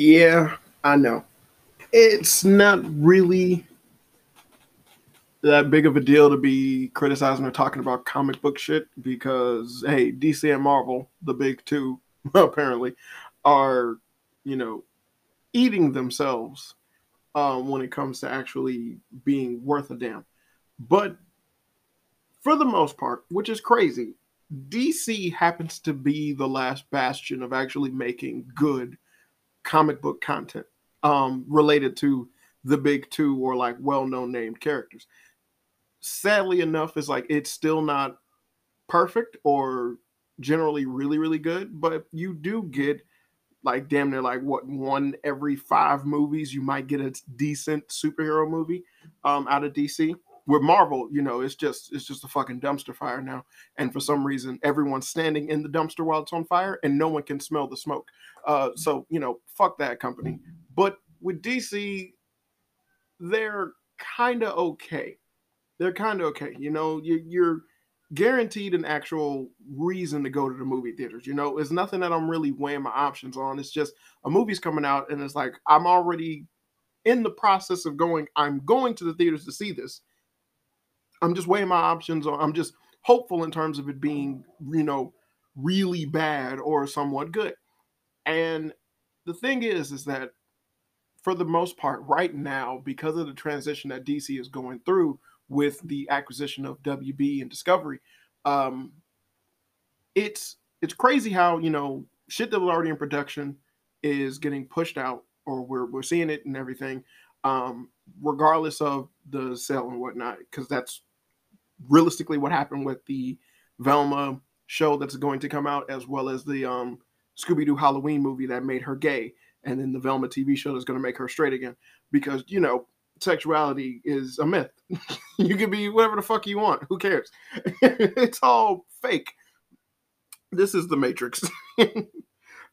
Yeah, I know. It's not really that big of a deal to be criticizing or talking about comic book shit because hey, DC and Marvel, the big two, apparently, are you know eating themselves um, when it comes to actually being worth a damn. But for the most part, which is crazy, DC happens to be the last bastion of actually making good comic book content um, related to the big two or like well-known named characters sadly enough, is like it's still not perfect or generally really really good, but you do get like damn near like what one every five movies you might get a decent superhero movie um, out of DC. With Marvel, you know, it's just it's just a fucking dumpster fire now, and for some reason, everyone's standing in the dumpster while it's on fire, and no one can smell the smoke. Uh, so you know, fuck that company. But with DC, they're kind of okay they're kind of okay. You know, you, you're guaranteed an actual reason to go to the movie theaters. You know, it's nothing that I'm really weighing my options on. It's just a movie's coming out, and it's like I'm already in the process of going. I'm going to the theaters to see this. I'm just weighing my options. On, I'm just hopeful in terms of it being, you know, really bad or somewhat good. And the thing is, is that for the most part, right now, because of the transition that DC is going through, with the acquisition of WB and Discovery. Um, it's it's crazy how you know shit that was already in production is getting pushed out, or we're we're seeing it and everything, um, regardless of the sale and whatnot, because that's realistically what happened with the Velma show that's going to come out, as well as the um, Scooby Doo Halloween movie that made her gay, and then the Velma TV show that's going to make her straight again, because you know sexuality is a myth. you can be whatever the fuck you want. Who cares? it's all fake. This is the Matrix.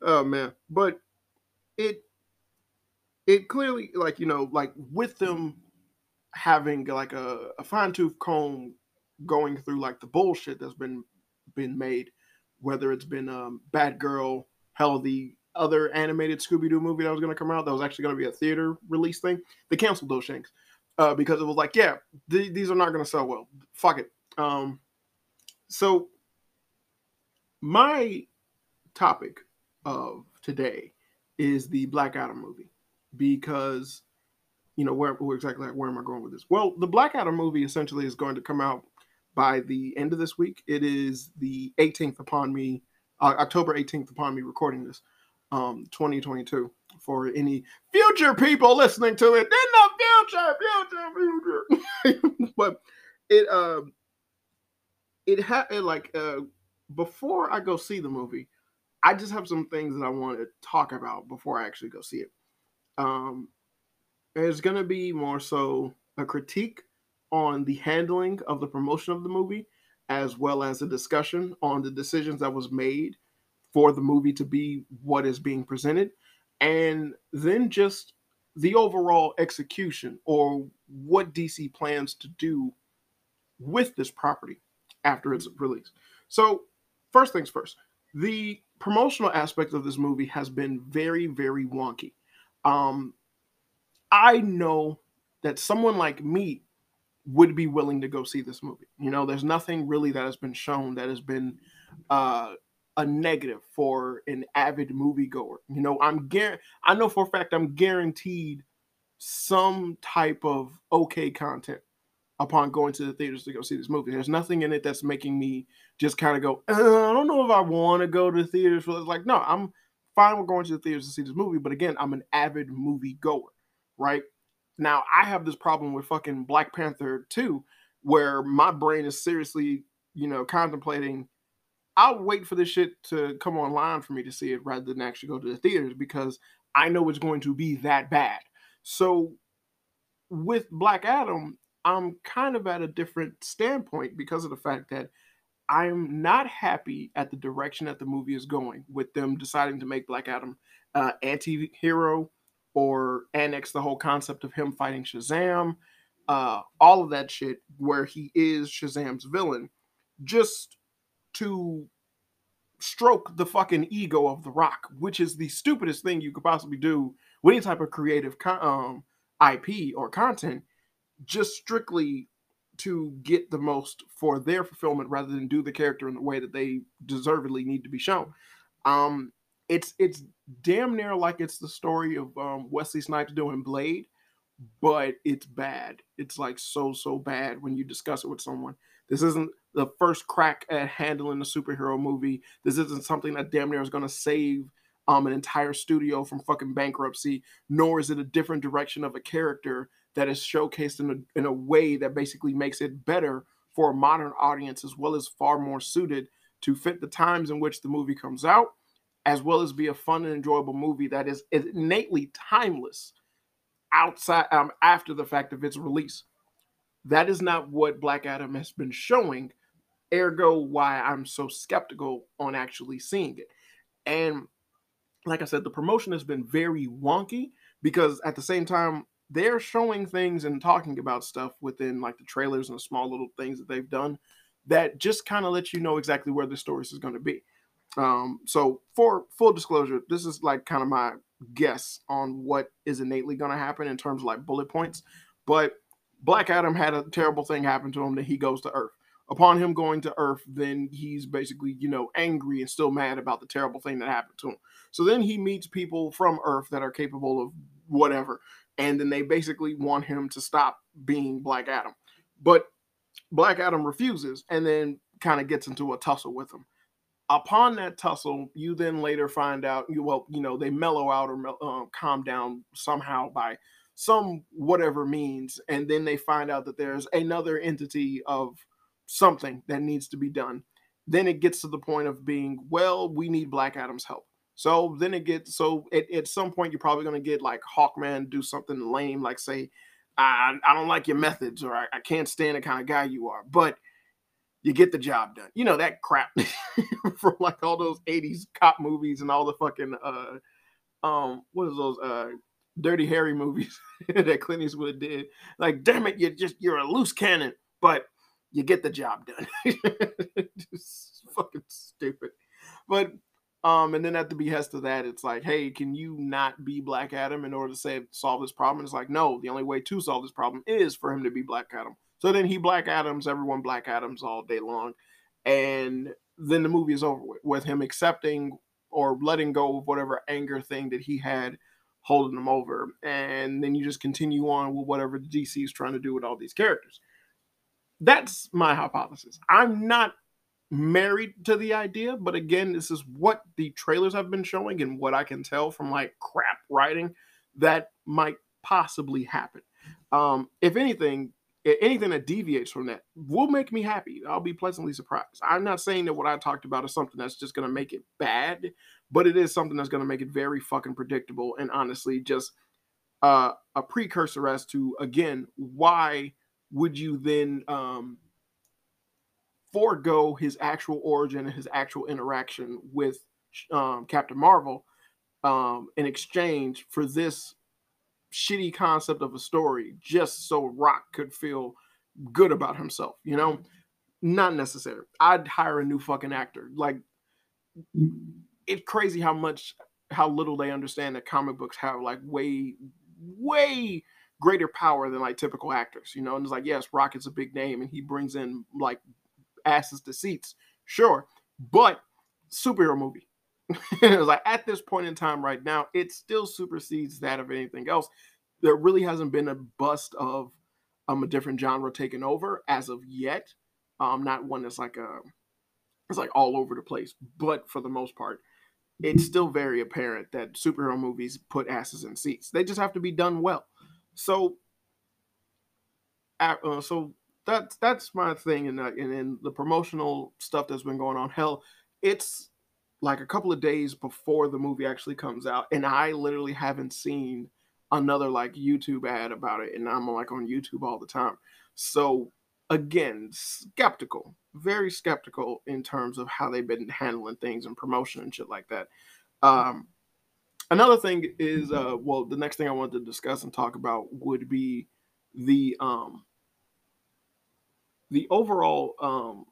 oh man, but it it clearly like you know like with them having like a, a fine tooth comb going through like the bullshit that's been been made, whether it's been um, Batgirl, hell the other animated Scooby Doo movie that was going to come out that was actually going to be a theater release thing. They canceled those things uh, because it was like, yeah, th- these are not going to sell well. Fuck it. Um, so my topic of today is the Black Adam movie because you know where, where exactly where am I going with this? Well, the Black Adam movie essentially is going to come out by the end of this week. It is the 18th upon me, uh, October 18th upon me recording this um 2022 for any future people listening to it. In the future future future. But it um it had like uh before i go see the movie i just have some things that i want to talk about before i actually go see it. Um it's going to be more so a critique on the handling of the promotion of the movie as well as a discussion on the decisions that was made for the movie to be what is being presented, and then just the overall execution or what DC plans to do with this property after its release. So, first things first, the promotional aspect of this movie has been very, very wonky. Um, I know that someone like me would be willing to go see this movie. You know, there's nothing really that has been shown that has been uh, a negative for an avid moviegoer. You know, I'm gar- I know for a fact I'm guaranteed some type of okay content upon going to the theaters to go see this movie. There's nothing in it that's making me just kind of go, uh, I don't know if I want to go to the theaters. Like, no, I'm fine with going to the theaters to see this movie, but again, I'm an avid movie goer, right? Now, I have this problem with fucking Black Panther 2, where my brain is seriously, you know, contemplating I'll wait for this shit to come online for me to see it rather than actually go to the theaters because I know it's going to be that bad. So with Black Adam, I'm kind of at a different standpoint because of the fact that I'm not happy at the direction that the movie is going with them deciding to make Black Adam uh, anti-hero or annex the whole concept of him fighting Shazam, uh, all of that shit where he is Shazam's villain. Just to stroke the fucking ego of The Rock, which is the stupidest thing you could possibly do with any type of creative um, IP or content, just strictly to get the most for their fulfillment rather than do the character in the way that they deservedly need to be shown. Um, it's it's damn near like it's the story of um, Wesley Snipes doing Blade, but it's bad. It's like so so bad when you discuss it with someone. This isn't the first crack at handling a superhero movie. This isn't something that damn near is going to save um, an entire studio from fucking bankruptcy. Nor is it a different direction of a character that is showcased in a, in a way that basically makes it better for a modern audience as well as far more suited to fit the times in which the movie comes out as well as be a fun and enjoyable movie that is innately timeless outside um, after the fact of its release. That is not what Black Adam has been showing, ergo why I'm so skeptical on actually seeing it. And like I said, the promotion has been very wonky because at the same time, they're showing things and talking about stuff within like the trailers and the small little things that they've done that just kind of let you know exactly where the story is going to be. Um, so for full disclosure, this is like kind of my guess on what is innately going to happen in terms of like bullet points. But Black Adam had a terrible thing happen to him that he goes to Earth. Upon him going to Earth, then he's basically, you know, angry and still mad about the terrible thing that happened to him. So then he meets people from Earth that are capable of whatever. And then they basically want him to stop being Black Adam. But Black Adam refuses and then kind of gets into a tussle with him upon that tussle, you then later find out, you well, you know, they mellow out or uh, calm down somehow by some whatever means, and then they find out that there's another entity of something that needs to be done. Then it gets to the point of being, well, we need Black Adam's help. So then it gets so at, at some point you're probably gonna get like Hawkman do something lame, like say, I, I don't like your methods, or I, I can't stand the kind of guy you are, but you get the job done. You know that crap from like all those 80s cop movies and all the fucking uh um what is those uh dirty Harry movies that Clint Eastwood did. Like, damn it, you're just you're a loose cannon, but you get the job done. just fucking stupid. But um, and then at the behest of that, it's like, hey, can you not be Black Adam in order to save solve this problem? It's like, no, the only way to solve this problem is for him to be Black Adam. So then he Black Adams, everyone Black Adams all day long. And then the movie is over with, with him accepting or letting go of whatever anger thing that he had holding him over. And then you just continue on with whatever the DC is trying to do with all these characters. That's my hypothesis. I'm not married to the idea, but again, this is what the trailers have been showing and what I can tell from like crap writing that might possibly happen. Um, if anything, anything that deviates from that will make me happy. I'll be pleasantly surprised. I'm not saying that what I talked about is something that's just going to make it bad, but it is something that's going to make it very fucking predictable and honestly just uh, a precursor as to again why would you then um, forego his actual origin and his actual interaction with um, Captain Marvel um, in exchange for this shitty concept of a story just so Rock could feel good about himself, you know? Not necessary. I'd hire a new fucking actor. Like it's crazy how much how little they understand that comic books have like way way greater power than like typical actors, you know. And it's like, yes, Rock is a big name and he brings in like asses to seats, sure, but superhero movie. it was like at this point in time right now, it still supersedes that of anything else. There really hasn't been a bust of um a different genre taken over as of yet. Um, not one that's like a um, it's like all over the place, but for the most part, it's still very apparent that superhero movies put asses in seats. They just have to be done well. So, uh, so that's that's my thing, and and the promotional stuff that's been going on. Hell, it's like a couple of days before the movie actually comes out, and I literally haven't seen another like YouTube ad about it, and I'm like on YouTube all the time. So again, skeptical, very skeptical in terms of how they've been handling things and promotion and shit like that. Um, another thing is, uh, well, the next thing I wanted to discuss and talk about would be the um, the overall um,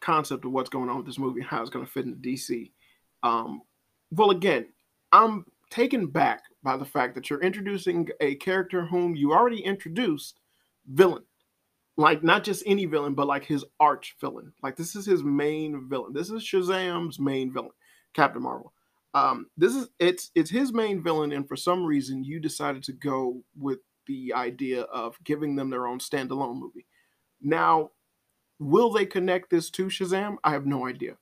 concept of what's going on with this movie and how it's going to fit into DC. Um, well, again, I'm taken back by the fact that you're introducing a character whom you already introduced villain. Like not just any villain, but like his arch villain. Like this is his main villain. This is Shazam's main villain, Captain Marvel. Um, this is it's it's his main villain, and for some reason you decided to go with the idea of giving them their own standalone movie. Now, will they connect this to Shazam? I have no idea.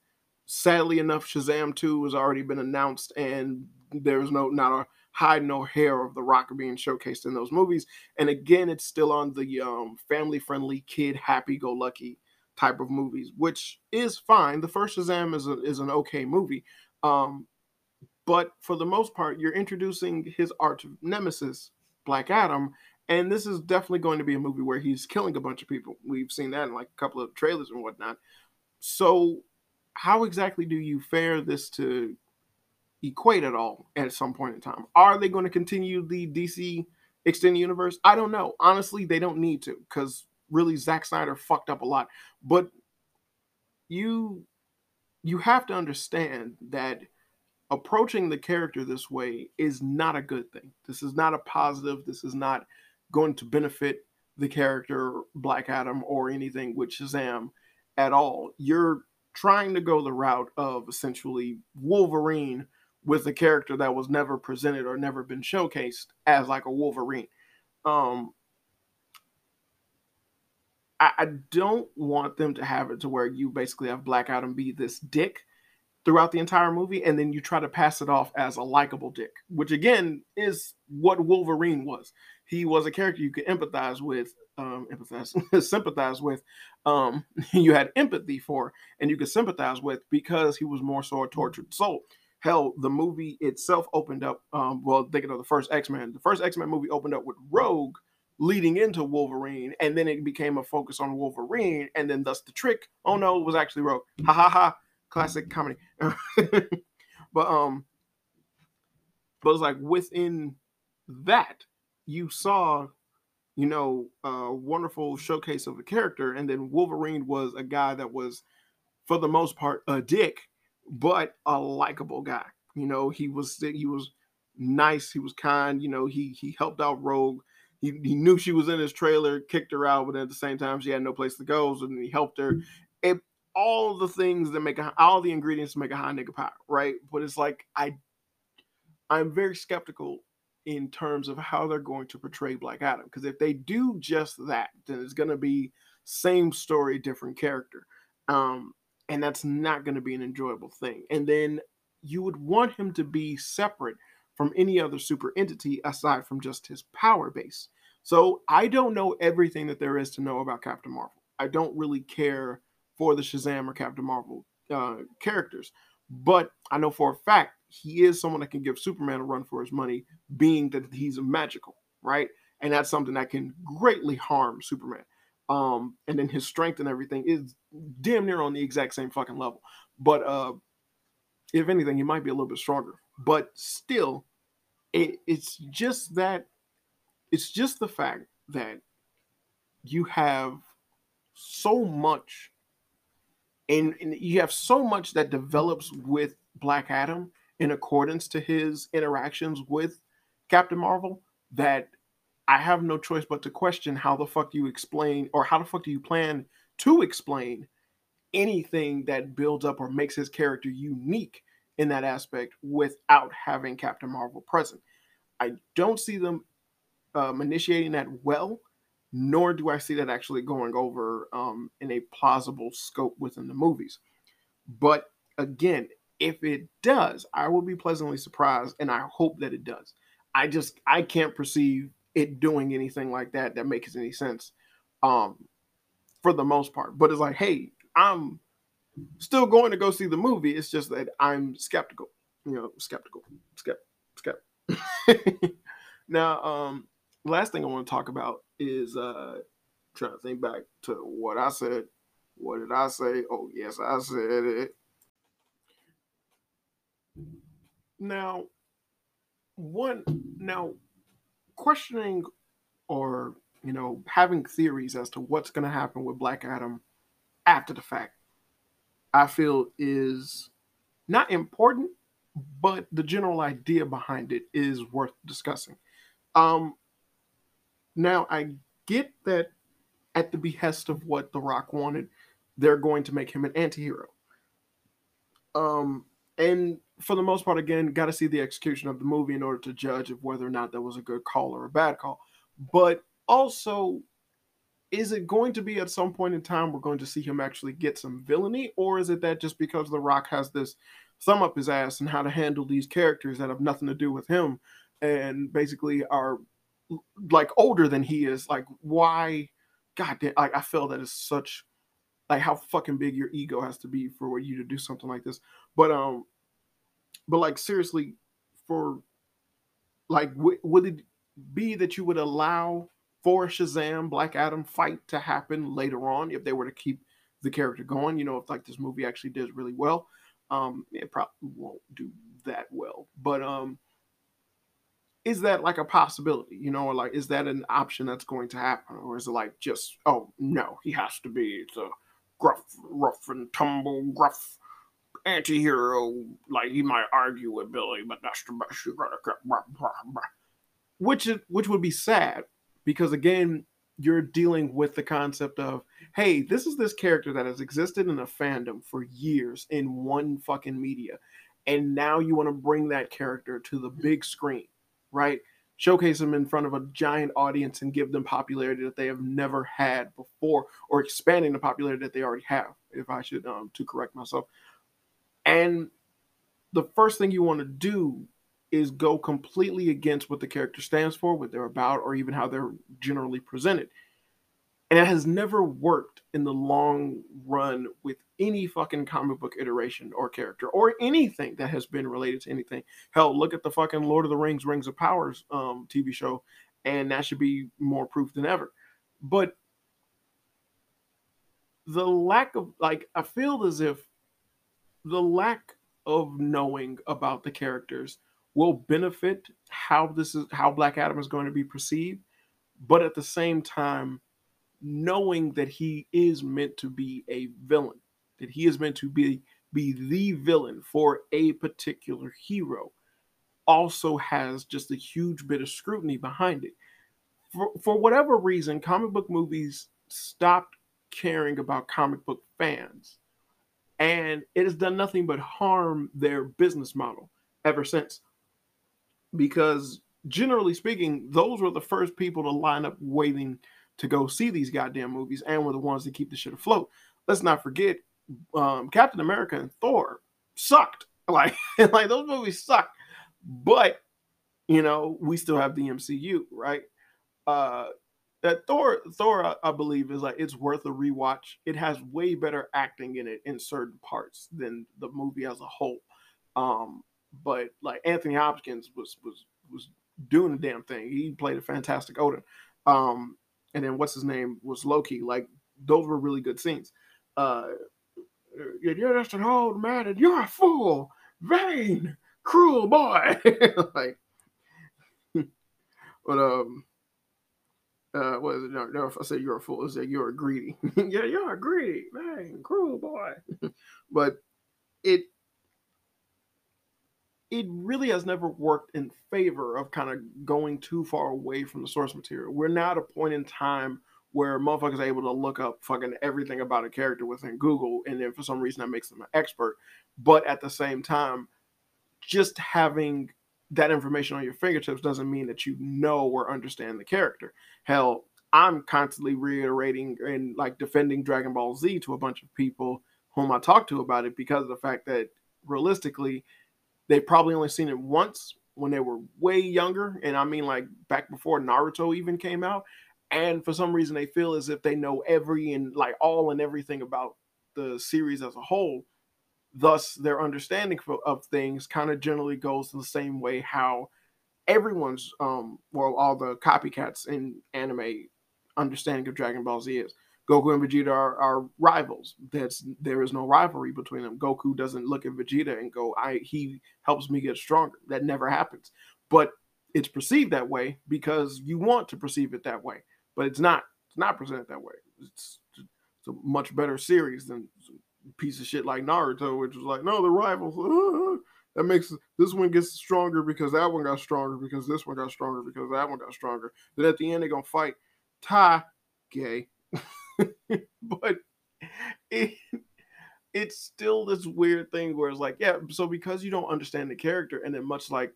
Sadly enough, Shazam 2 has already been announced, and there's no not a hide no hair of the rock being showcased in those movies. And again, it's still on the um, family friendly, kid happy go lucky type of movies, which is fine. The first Shazam is a, is an okay movie. Um, but for the most part, you're introducing his arch nemesis, Black Adam, and this is definitely going to be a movie where he's killing a bunch of people. We've seen that in like a couple of trailers and whatnot. So, how exactly do you fare this to equate at all at some point in time? Are they going to continue the DC extended universe? I don't know. Honestly, they don't need to because really Zack Snyder fucked up a lot. But you you have to understand that approaching the character this way is not a good thing. This is not a positive. This is not going to benefit the character Black Adam or anything with Shazam at all. You're trying to go the route of essentially Wolverine with a character that was never presented or never been showcased as like a Wolverine. Um, I, I don't want them to have it to where you basically have Black Adam be this dick throughout the entire movie, and then you try to pass it off as a likable dick, which again is what Wolverine was. He was a character you could empathize with, um, empathize, sympathize with. Um, you had empathy for, and you could sympathize with because he was more so a tortured soul. Hell, the movie itself opened up. Um, well, thinking of the first X Men, the first X Men movie opened up with Rogue leading into Wolverine, and then it became a focus on Wolverine, and then thus the trick. Oh no, it was actually Rogue. Ha ha ha! Classic comedy. but um, but it's like within that, you saw, you know, a wonderful showcase of a character, and then Wolverine was a guy that was, for the most part, a dick but a likable guy. You know, he was he was nice, he was kind. You know, he he helped out Rogue. He, he knew she was in his trailer, kicked her out, but at the same time she had no place to go, so he helped her. It all the things that make a, all the ingredients to make a high nigga pie, right? But it's like I I'm very skeptical in terms of how they're going to portray Black Adam because if they do just that, then it's going to be same story, different character. Um, and that's not going to be an enjoyable thing. And then you would want him to be separate from any other super entity aside from just his power base. So I don't know everything that there is to know about Captain Marvel. I don't really care for the Shazam or Captain Marvel uh, characters, but I know for a fact he is someone that can give Superman a run for his money, being that he's magical, right? And that's something that can greatly harm Superman um, and then his strength and everything is damn near on the exact same fucking level. But uh, if anything, he might be a little bit stronger. But still, it, it's just that it's just the fact that you have so much and, and, you have so much that develops with Black Adam in accordance to his interactions with Captain Marvel that I have no choice but to question how the fuck you explain or how the fuck do you plan to explain anything that builds up or makes his character unique in that aspect without having Captain Marvel present. I don't see them um, initiating that well, nor do I see that actually going over um, in a plausible scope within the movies. But again, if it does, I will be pleasantly surprised, and I hope that it does. I just I can't perceive it doing anything like that that makes any sense um for the most part. But it's like hey i'm still going to go see the movie it's just that i'm skeptical you know skeptical skeptical skeptical now um last thing i want to talk about is uh trying to think back to what i said. What did i say? Oh yes i said it now one now questioning or you know having theories as to what's going to happen with Black Adam after the fact I feel is not important, but the general idea behind it is worth discussing. Um, now I get that at the behest of what The Rock wanted, they're going to make him an anti-hero. Um, and for the most part, again, got to see the execution of the movie in order to judge of whether or not that was a good call or a bad call. But also, is it going to be at some point in time we're going to see him actually get some villainy, or is it that just because The Rock has this thumb up his ass and how to handle these characters that have nothing to do with him and basically are like older than he is? Like, why? God damn, I, I feel that is such like how fucking big your ego has to be for you to do something like this. But um, but like seriously, for like, w- would it be that you would allow for Shazam Black Adam fight to happen later on if they were to keep the character going? You know, if like this movie actually does really well, um, it probably won't do that well, but um. Is that like a possibility, you know, or like is that an option that's going to happen, or is it like just oh no, he has to be gruff, rough and tumble, gruff anti-hero. Like he might argue with Billy, but that's the best you gotta get. Which is, which would be sad because again, you're dealing with the concept of, hey, this is this character that has existed in a fandom for years in one fucking media, and now you want to bring that character to the big screen, right? Showcase them in front of a giant audience and give them popularity that they have never had before, or expanding the popularity that they already have. If I should um, to correct myself, and the first thing you want to do is go completely against what the character stands for, what they're about, or even how they're generally presented. And it has never worked in the long run with any fucking comic book iteration or character or anything that has been related to anything. Hell, look at the fucking Lord of the Rings, Rings of Powers um, TV show, and that should be more proof than ever. But the lack of, like, I feel as if the lack of knowing about the characters will benefit how this is how Black Adam is going to be perceived, but at the same time, knowing that he is meant to be a villain, that he is meant to be be the villain for a particular hero, also has just a huge bit of scrutiny behind it. For, for whatever reason, comic book movies stopped caring about comic book fans and it has done nothing but harm their business model ever since. Because generally speaking, those were the first people to line up waiting to go see these goddamn movies and were the ones that keep the shit afloat. Let's not forget um, Captain America and Thor sucked. Like, like those movies sucked. But you know, we still have the MCU, right? Uh that Thor Thor I, believe is like it's worth a rewatch. It has way better acting in it in certain parts than the movie as a whole. Um, but like Anthony Hopkins was was was doing the damn thing. He played a fantastic Odin. Um, and then what's his name was Loki. Like those were really good scenes. Uh, you're just an old man and you're a fool, vain, cruel boy. like, but um, uh, what is it? No, no, if I say you're a fool, I say you're a greedy. yeah, you're a greedy, man, cruel boy. but it it really has never worked in favor of kind of going too far away from the source material. We're now at a point in time where motherfuckers are able to look up fucking everything about a character within Google, and then for some reason that makes them an expert. But at the same time, just having that information on your fingertips doesn't mean that you know or understand the character. Hell, I'm constantly reiterating and like defending Dragon Ball Z to a bunch of people whom I talk to about it because of the fact that realistically, they've probably only seen it once when they were way younger. And I mean, like back before Naruto even came out. And for some reason, they feel as if they know every and like all and everything about the series as a whole thus their understanding of things kind of generally goes the same way how everyone's um well all the copycats in anime understanding of Dragon Ball Z is. Goku and Vegeta are, are rivals. That's there is no rivalry between them. Goku doesn't look at Vegeta and go, "I he helps me get stronger." That never happens. But it's perceived that way because you want to perceive it that way, but it's not. It's not presented that way. It's, it's a much better series than piece of shit like Naruto, which was like, no, the rivals. That makes this one gets stronger because that one got stronger because this one got stronger because that one got stronger. Then at the end they're gonna fight. Tie gay, but it it's still this weird thing where it's like, yeah, so because you don't understand the character, and then much like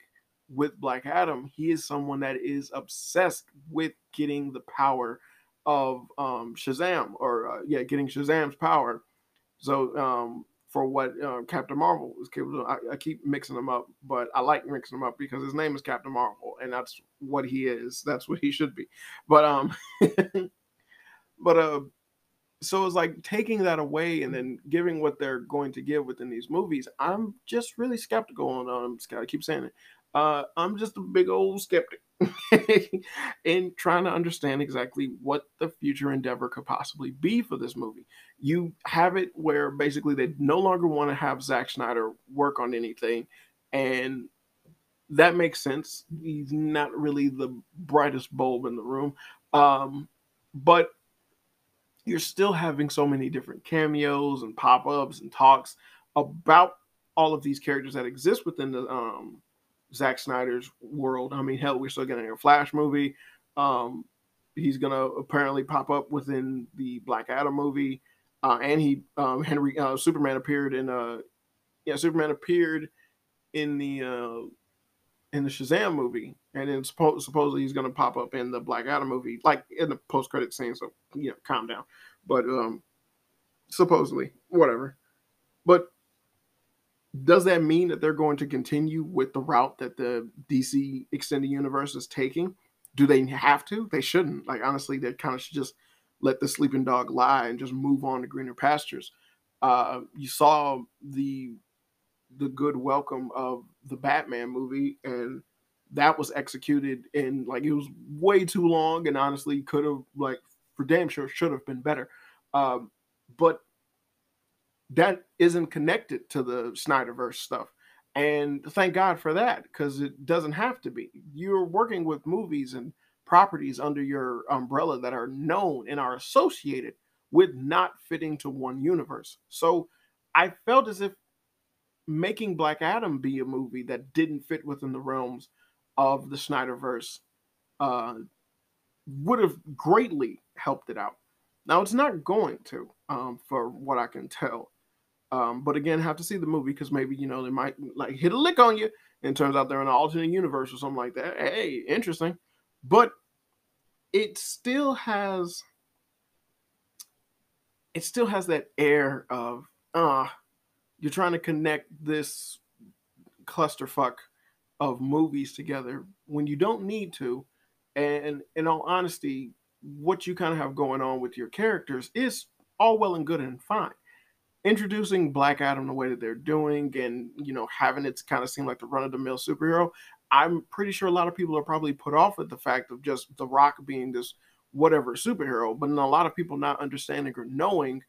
with Black Adam, he is someone that is obsessed with getting the power of um, Shazam, or uh, yeah, getting Shazam's power. So um, for what uh, Captain Marvel is capable. I, I, keep mixing them up, but I like mixing them up because his name is Captain Marvel, and that's what he is. That's what he should be. But um, but uh, so it's like taking that away and then giving what they're going to give within these movies. I'm just really skeptical on. Um, I keep saying it. Uh, I'm just a big old skeptic in trying to understand exactly what the future endeavor could possibly be for this movie. You have it where basically they no longer want to have Zack Snyder work on anything, and that makes sense. He's not really the brightest bulb in the room, um, but you're still having so many different cameos and pop-ups and talks about all of these characters that exist within the um, Zack Snyder's world. I mean, hell, we're still getting a Flash movie. Um, he's gonna apparently pop up within the Black Adam movie, uh, and he um, Henry uh, Superman appeared in uh yeah Superman appeared in the uh, in the Shazam movie, and then suppo- supposedly he's gonna pop up in the Black Adam movie, like in the post credit scene. So you know, calm down. But um, supposedly, whatever. But does that mean that they're going to continue with the route that the DC extended universe is taking? Do they have to? They shouldn't. Like honestly, they kind of should just let the sleeping dog lie and just move on to greener pastures. Uh, you saw the the good welcome of the Batman movie, and that was executed in like it was way too long, and honestly could have like for damn sure should have been better. Um, but that isn't connected to the Snyderverse stuff. And thank God for that, because it doesn't have to be. You're working with movies and properties under your umbrella that are known and are associated with not fitting to one universe. So I felt as if making Black Adam be a movie that didn't fit within the realms of the Snyderverse uh, would have greatly helped it out. Now it's not going to, um, for what I can tell. Um, but again, have to see the movie because maybe you know they might like hit a lick on you, and turns out they're in an alternate universe or something like that. Hey, interesting. But it still has it still has that air of ah, uh, you're trying to connect this clusterfuck of movies together when you don't need to. And in all honesty, what you kind of have going on with your characters is all well and good and fine introducing Black Adam the way that they're doing and you know having it kind of seem like the run of the mill superhero, I'm pretty sure a lot of people are probably put off at the fact of just The Rock being this whatever superhero, but a lot of people not understanding or knowing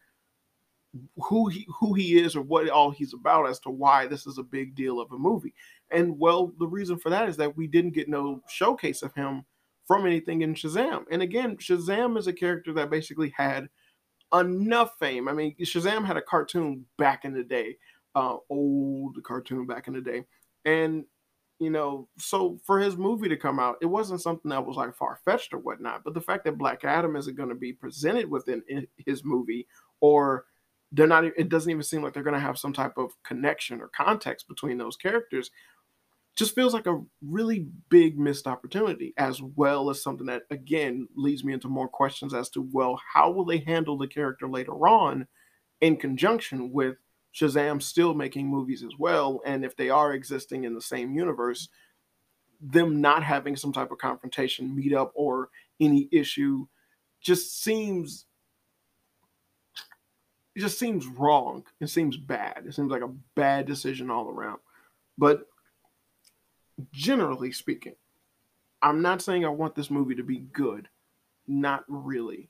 who he who he is or what all he's about as to why this is a big deal of a movie. And well, the reason for that is that we didn't get no showcase of him from anything in Shazam. And again, Shazam is a character that basically had enough fame. I mean, Shazam had a cartoon back in the day, uh, old cartoon back in the day, and you know, so for his movie to come out, it wasn't something that was like far fetched or whatnot. But the fact that Black Adam isn't going to be presented within his movie, or they're not, it doesn't even seem like they're going to have some type of connection or context between those characters. Just feels like a really big missed opportunity, as well as something that again leads me into more questions as to well, how will they handle the character later on in conjunction with Shazam still making movies as well, and if they are existing in the same universe, them not having some type of confrontation, meet up, or any issue just seems it just seems wrong. It seems bad. It seems like a bad decision all around. But generally speaking, I'm not saying I want this movie to be good, not really,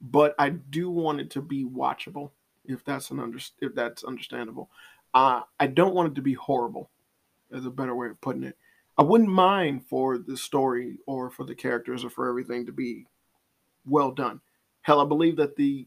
but I do want it to be watchable. If that's an under, if that's understandable, uh, I don't want it to be horrible. Is a better way of putting it. I wouldn't mind for the story or for the characters or for everything to be well done. Hell, I believe that the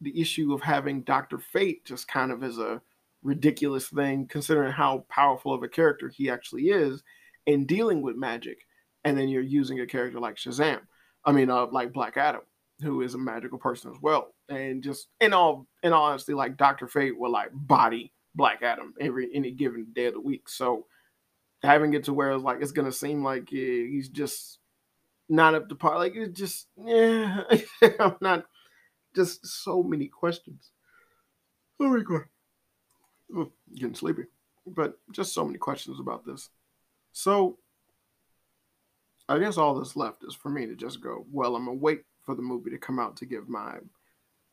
the issue of having Doctor Fate just kind of as a ridiculous thing, considering how powerful of a character he actually is in dealing with magic. And then you're using a character like Shazam. I mean, uh, like Black Adam, who is a magical person as well. And just in all, in all honesty, like Doctor Fate will like body Black Adam every any given day of the week. So having it to where it's like it's gonna seem like yeah, he's just not up to par. Like it's just yeah, I'm not. Just so many questions. Oh my god, getting sleepy. But just so many questions about this. So I guess all that's left is for me to just go. Well, I'm gonna wait for the movie to come out to give my,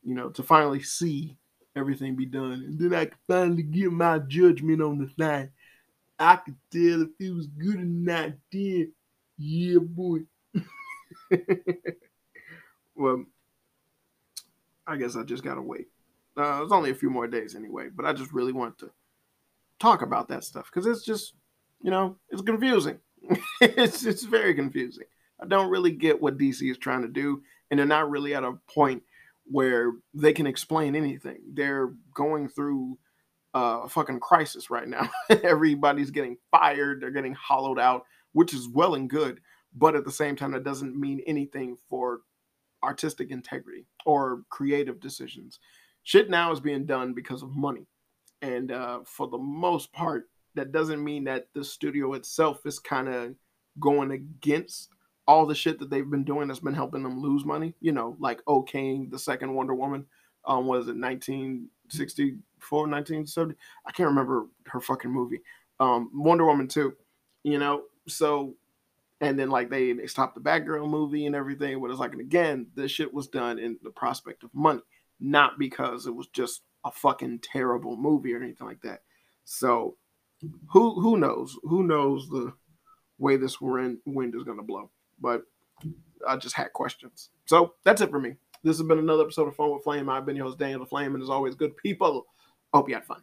you know, to finally see everything be done, and then I can finally give my judgment on the thing. I could tell if it was good or not. Then, yeah, boy. well, I guess I just gotta wait. Uh, it's only a few more days anyway, but I just really want to talk about that stuff because it's just, you know, it's confusing. it's it's very confusing. I don't really get what DC is trying to do, and they're not really at a point where they can explain anything. They're going through uh, a fucking crisis right now. Everybody's getting fired. They're getting hollowed out, which is well and good, but at the same time, that doesn't mean anything for artistic integrity or creative decisions. Shit now is being done because of money. And uh, for the most part, that doesn't mean that the studio itself is kind of going against all the shit that they've been doing that's been helping them lose money. You know, like okaying the second Wonder Woman. Um, was it 1964, 1970? I can't remember her fucking movie. Um, Wonder Woman 2. You know, so and then like they they stopped the Batgirl movie and everything. But it's like, and again, this shit was done in the prospect of money, not because it was just a fucking terrible movie or anything like that. So who who knows? Who knows the way this wind wind is gonna blow? But I just had questions. So that's it for me. This has been another episode of Fun with Flame. I've been your host Daniel the Flame, and as always, good people. Hope you had fun.